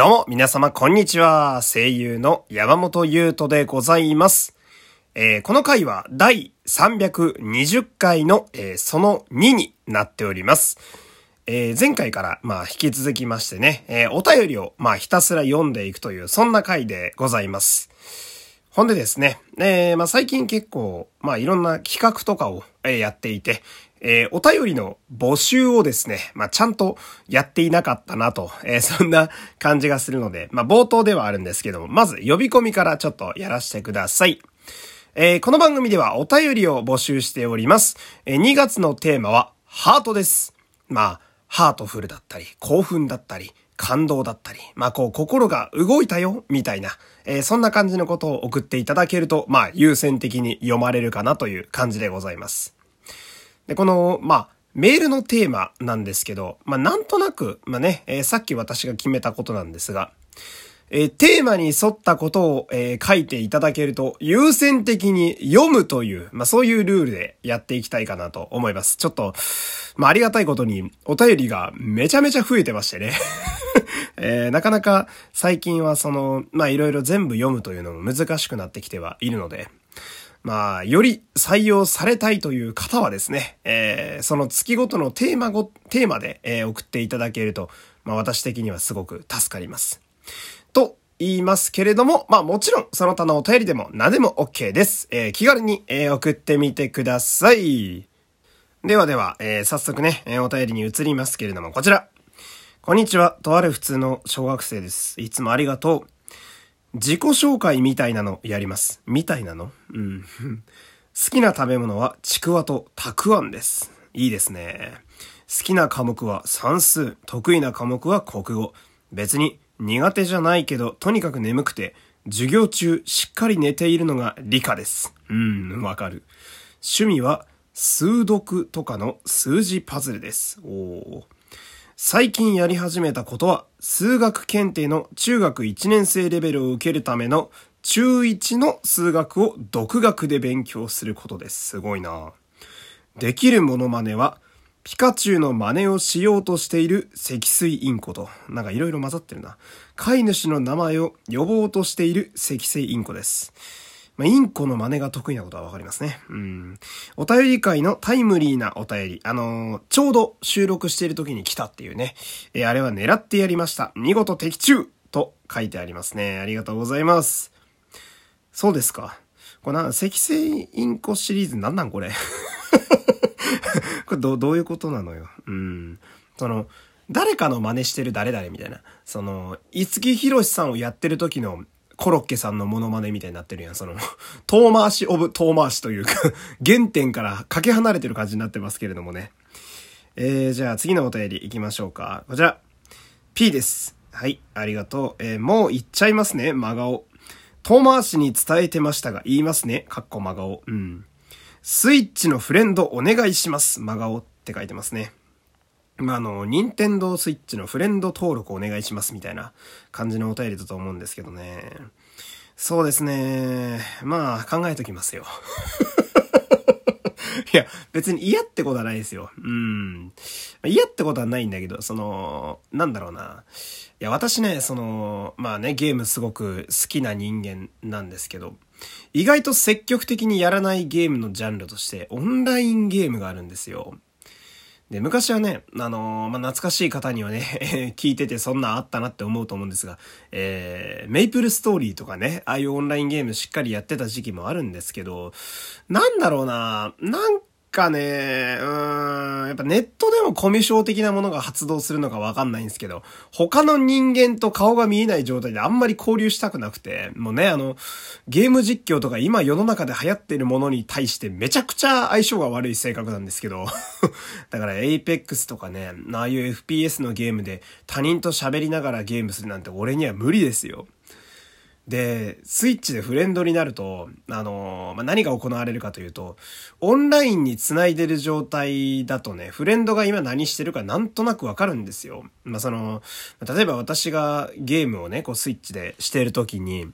どうも、皆様、こんにちは。声優の山本優斗でございます。えー、この回は第320回の、えー、その2になっております。えー、前回から、まあ、引き続きましてね、えお便りを、まあ、ひたすら読んでいくという、そんな回でございます。ほんでですね、えまあ、最近結構、まあ、いろんな企画とかを、えやっていて、えー、お便りの募集をですね、まあ、ちゃんとやっていなかったなと、えー、そんな感じがするので、まあ、冒頭ではあるんですけども、まず呼び込みからちょっとやらせてください。えー、この番組ではお便りを募集しております。え2月のテーマは、ハートです。まあ、ハートフルだったり、興奮だったり、感動だったり、まあこう心が動いたよ、みたいな、えー、そんな感じのことを送っていただけると、まあ優先的に読まれるかなという感じでございます。で、この、まあ、メールのテーマなんですけど、まあ、なんとなく、まあね、えー、さっき私が決めたことなんですが、えー、テーマに沿ったことを、えー、書いていただけると、優先的に読むという、まあ、そういうルールでやっていきたいかなと思います。ちょっと、まあ、ありがたいことに、お便りがめちゃめちゃ増えてましてね。えー、なかなか最近はその、まあ、いろいろ全部読むというのも難しくなってきてはいるので、まあ、より採用されたいという方はですね、えー、その月ごとのテーマご、テーマで、えー、送っていただけると、まあ私的にはすごく助かります。と言いますけれども、まあもちろんその他のお便りでも何でも OK です。えー、気軽に、えー、送ってみてください。ではでは、えー、早速ね、え、お便りに移りますけれども、こちら。こんにちは。とある普通の小学生です。いつもありがとう。自己紹介みたいなのやります。みたいなの？うん。好きな食べ物はちくわとたくあんです。いいですね。好きな科目は算数。得意な科目は国語。別に苦手じゃないけど、とにかく眠くて、授業中しっかり寝ているのが理科です。うん、わかる。趣味は数読とかの数字パズルです。おー。最近やり始めたことは、数学検定の中学1年生レベルを受けるための中1の数学を独学で勉強することです。すごいなできるモノマネは、ピカチュウの真似をしようとしている積水インコと、なんかいろいろ混ざってるな。飼い主の名前を呼ぼうとしている積水インコです。まあ、インコの真似が得意なことはわかりますね。うん。お便り会のタイムリーなお便り。あのー、ちょうど収録している時に来たっていうね。えー、あれは狙ってやりました。見事的中と書いてありますね。ありがとうございます。そうですか。これな、赤星インコシリーズなんなんこれ？これど、どういうことなのよ。うん。その、誰かの真似してる誰々みたいな。その、五木ひろしさんをやってる時のコロッケさんのモノマネみたいになってるやん。その、遠回しオブ遠回しというか 原点からかけ離れてる感じになってますけれどもね。えー、じゃあ次のお便り行きましょうか。こちら。P です。はい、ありがとう。えー、もう言っちゃいますね、真顔。遠回しに伝えてましたが、言いますね。かっこ真顔。うん。スイッチのフレンドお願いします。真顔って書いてますね。まあ、あの、任天堂スイッチのフレンド登録お願いしますみたいな感じのお便りだと思うんですけどね。そうですね。まあ、考えときますよ。いや、別に嫌ってことはないですよ。うん。嫌ってことはないんだけど、その、なんだろうな。いや、私ね、その、まあね、ゲームすごく好きな人間なんですけど、意外と積極的にやらないゲームのジャンルとして、オンラインゲームがあるんですよ。で、昔はね、あのー、まあ、懐かしい方にはね、聞いててそんなあったなって思うと思うんですが、えー、メイプルストーリーとかね、ああいうオンラインゲームしっかりやってた時期もあるんですけど、なんだろうな、なんかね、うーん、やっぱネットでもコミュ障的なものが発動するのかわかんないんですけど、他の人間と顔が見えない状態であんまり交流したくなくて、もうね、あの、ゲーム実況とか今世の中で流行っているものに対してめちゃくちゃ相性が悪い性格なんですけど、だから Apex とかね、ああいう FPS のゲームで他人と喋りながらゲームするなんて俺には無理ですよ。で、スイッチでフレンドになると、あのまあ、何が行われるかというと、オンラインに繋いでる状態だとね、フレンドが今何してるかなんとなくわかるんですよ。まあ、その、例えば私がゲームをね、こうスイッチでしてる時に、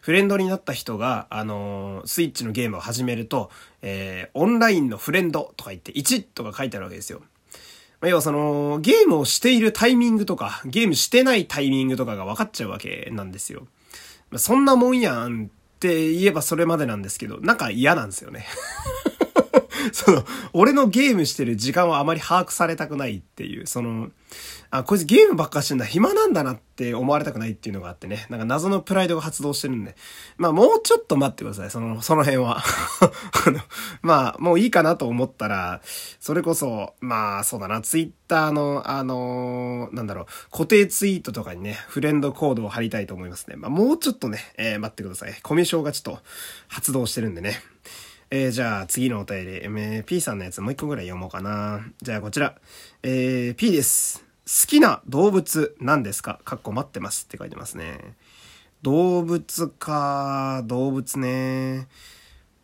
フレンドになった人が、あのスイッチのゲームを始めると、えー、オンラインのフレンドとか言って1とか書いてあるわけですよ。まあ、要はその、ゲームをしているタイミングとか、ゲームしてないタイミングとかが分かっちゃうわけなんですよ。そんなもんやんって言えばそれまでなんですけど、なんか嫌なんですよね。その、俺のゲームしてる時間はあまり把握されたくないっていう、その、あ、こいつゲームばっかしてんだ、暇なんだなって思われたくないっていうのがあってね、なんか謎のプライドが発動してるんで、まあもうちょっと待ってください、その、その辺は。あのまあ、もういいかなと思ったら、それこそ、まあそうだな、ツイッターの、あのー、なんだろう、固定ツイートとかにね、フレンドコードを貼りたいと思いますね。まあもうちょっとね、えー、待ってください。コミュ障がちょっと発動してるんでね。えー、じゃあ次のお便り、えー、P さんのやつもう一個ぐらい読もうかな。じゃあこちら、えー、P です。好きな動物何ですか？かっこ待ってますって書いてますね。動物か、動物ね。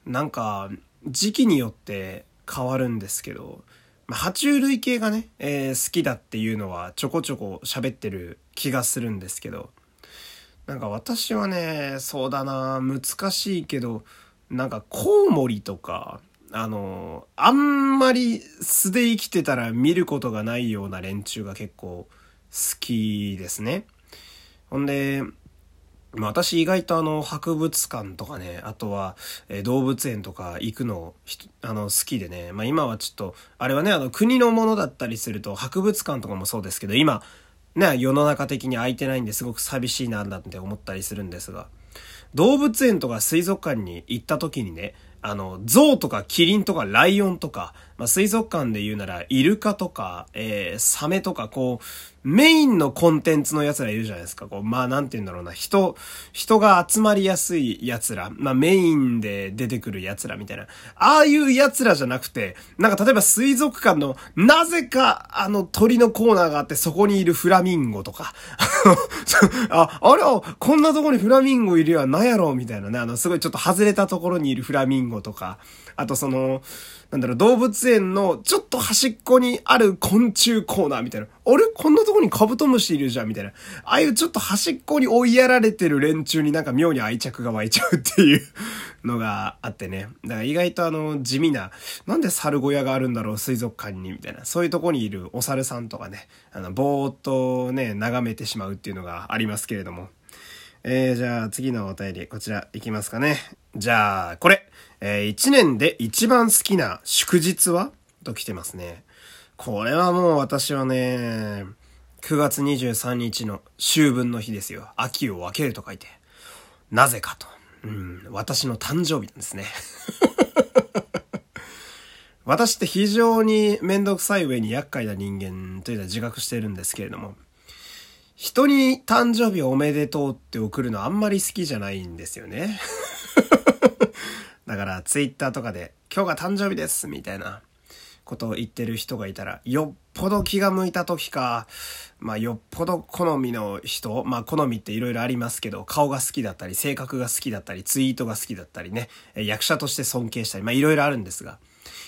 なんか、時期によって変わるんですけど、まあ、爬虫類系がね、えー、好きだっていうのはちょこちょこ喋ってる気がするんですけど、なんか私はね、そうだな、難しいけど、なんかコウモリとか、あの、あんまり素で生きてたら見ることがないような連中が結構好きですね。ほんで、まあ、私意外とあの博物館とかね、あとは、え動物園とか行くのあの好きでね、まあ、今はちょっと、あれはね、あの国のものだったりすると博物館とかもそうですけど、今、ね、世の中的に空いてないんですごく寂しいななんて思ったりするんですが、動物園とか水族館に行った時にね、あの、象とかキリンとかライオンとか、まあ、水族館で言うならイルカとか、えー、サメとか、こう、メインのコンテンツの奴らいるじゃないですか。こう、まあなんて言うんだろうな。人、人が集まりやすい奴ら。まあメインで出てくる奴らみたいな。ああいう奴らじゃなくて、なんか例えば水族館の、なぜかあの鳥のコーナーがあってそこにいるフラミンゴとか。あ、あれこんなとこにフラミンゴいるや、なんやろみたいなね。あの、すごいちょっと外れたところにいるフラミンゴとか。あとその、なんだろう、動物園のちょっと端っこにある昆虫コーナーみたいな。あれ？こんなとこにカブトムシいるじゃんみたいな。ああいうちょっと端っこに追いやられてる連中になんか妙に愛着が湧いちゃうっていうのがあってね。だから意外とあの、地味な、なんで猿小屋があるんだろう、水族館に、みたいな。そういうとこにいるお猿さんとかね、あの、ぼーっとね、眺めてしまうっていうのがありますけれども。えー、じゃあ次のお便り、こちらいきますかね。じゃあ、これ。えー、1年で一番好きな祝日は？と来てますね。これはもう私はね、9月23日の秋分の日ですよ。秋を分けると書いて。なぜかと。うん、私の誕生日なんですね。私って非常にめんどくさい上に厄介な人間というのは自覚してるんですけれども、人に誕生日おめでとうって送るのあんまり好きじゃないんですよね。だからツイッターとかで今日が誕生日ですみたいなことを言ってる人がいたら、よっぽど気が向いた時か、まあよっぽど好みの人、まあ好みって色々ありますけど、顔が好きだったり、性格が好きだったり、ツイートが好きだったりね、役者として尊敬したり、まあ色々あるんですが、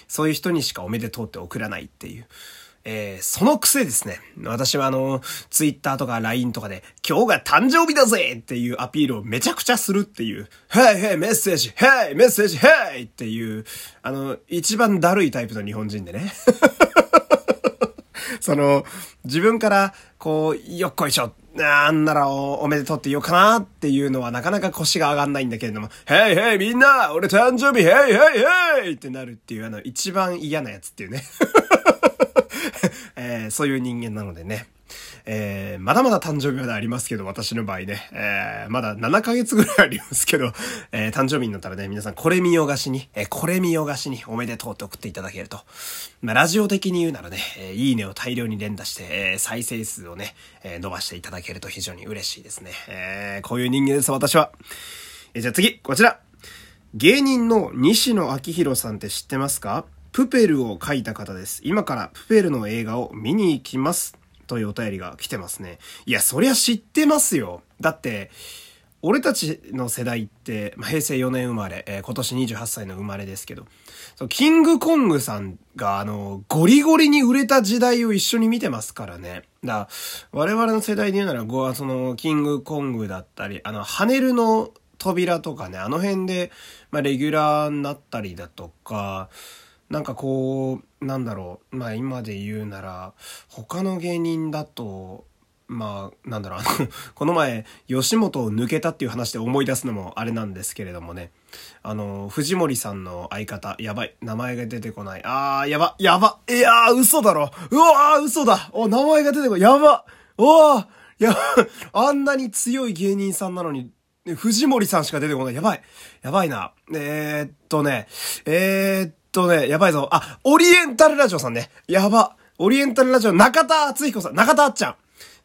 そういう人にしかおめでとうって送らないっていう。えー、その癖ですね。私はあの、ツイッターとか LINE とかで、今日が誕生日だぜっていうアピールをめちゃくちゃするっていう、はいはいメッセージ、はいメッセージ、はいっていう、あの、一番だるいタイプの日本人でね。その、自分から、こう、よっこいしょ、なんならおめでとうって言おうかなっていうのはなかなか腰が上がんないんだけれども、へいへいみんな俺誕生日へいへいへいってなるっていうあの一番嫌なやつっていうね。えー、そういう人間なのでね。えー、まだまだ誕生日までありますけど、私の場合ね、えー、まだ7ヶ月ぐらいありますけど、えー、誕生日になったらね、皆さんこれ見よがしに、え、これ見よがしにおめでとうって送っていただけると、まあ、ラジオ的に言うならね、え、いいねを大量に連打して、え、再生数をね、え、伸ばしていただけると非常に嬉しいですね。え、こういう人間です、私は。え、じゃあ次、こちら。芸人の西野昭弘さんって知ってますか？プペルを書いた方です。今からプペルの映画を見に行きます。というお便りが来てますね。いや、そりゃ知ってますよ。だって、俺たちの世代って、まあ、平成4年生まれ、えー、今年28歳の生まれですけど、キングコングさんが、あの、ゴリゴリに売れた時代を一緒に見てますからね。だ我々の世代で言うなら、ごその、キングコングだったり、あの、ハネルの扉とかね、あの辺で、まあ、レギュラーになったりだとか、なんかこう、なんだろう。まあ今で言うなら、他の芸人だと、まあ、なんだろう、あの、この前、吉本を抜けたっていう話で思い出すのもあれなんですけれどもね。あの、藤森さんの相方、やばい。名前が出てこない。あー、やば、やば。いやー、嘘だろ。うわー、嘘だ。お、名前が出てこない。やば。おー、や、あんなに強い芸人さんなのに、藤森さんしか出てこない。やばい。やばいな。えー、っとね、えー、っとね、やばいぞ。あ、オリエンタルラジオさんね。やば。オリエンタルラジオ、中田敦彦さん。中田あっちゃん。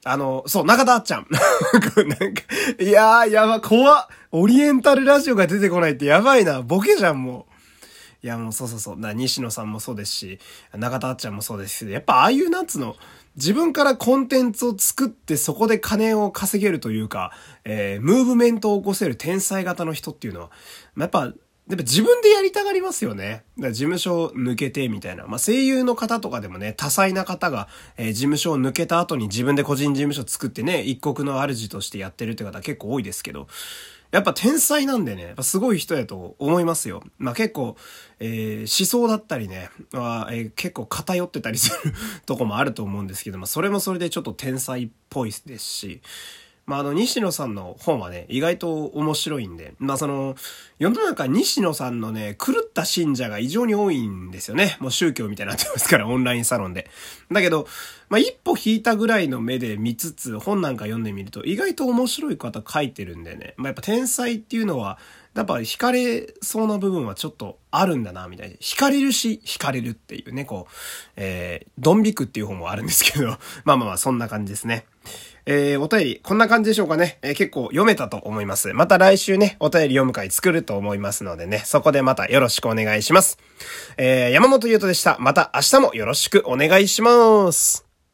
あの、そう、中田あっちゃん。なんか、いやー、やば、怖っ。オリエンタルラジオが出てこないってやばいな。ボケじゃん、もう。いや、もうそうそうそう。な、西野さんもそうですし、中田あっちゃんもそうですし、やっぱああいうなんつの、自分からコンテンツを作ってそこで金を稼げるというか、えー、ムーブメントを起こせる天才型の人っていうのは、まあ、やっぱ、やっぱ自分でやりたがりますよね。だから事務所を抜けてみたいな。まあ、声優の方とかでもね、多彩な方が、えー、事務所を抜けた後に自分で個人事務所作ってね、一国の主としてやってるって方結構多いですけど、やっぱ天才なんでね、やっぱすごい人やと思いますよ。まあ結構、えー、思想だったりね、まあえー、結構偏ってたりする とこもあると思うんですけど、まあそれもそれでちょっと天才っぽいですし、まあ、あの、西野さんの本はね、意外と面白いんで、まあ、その、世の中西野さんのね、狂った信者が異常に多いんですよね。もう宗教みたいになってますから、オンラインサロンで。だけど、まあ、一歩引いたぐらいの目で見つつ、本なんか読んでみると、意外と面白い方書いてるんでね。まあ、やっぱ天才っていうのは、やっぱ惹かれそうな部分はちょっとあるんだな、みたいな。惹かれるし、惹かれるっていうね、こう、えー、ドンビクっていう本もあるんですけど、まあまあまあ、そんな感じですね。えー、お便り、こんな感じでしょうかね。えー、結構読めたと思います。また来週ね、お便り読む会作ると思いますのでね、そこでまたよろしくお願いします。えー、山本優斗でした。また明日もよろしくお願いします。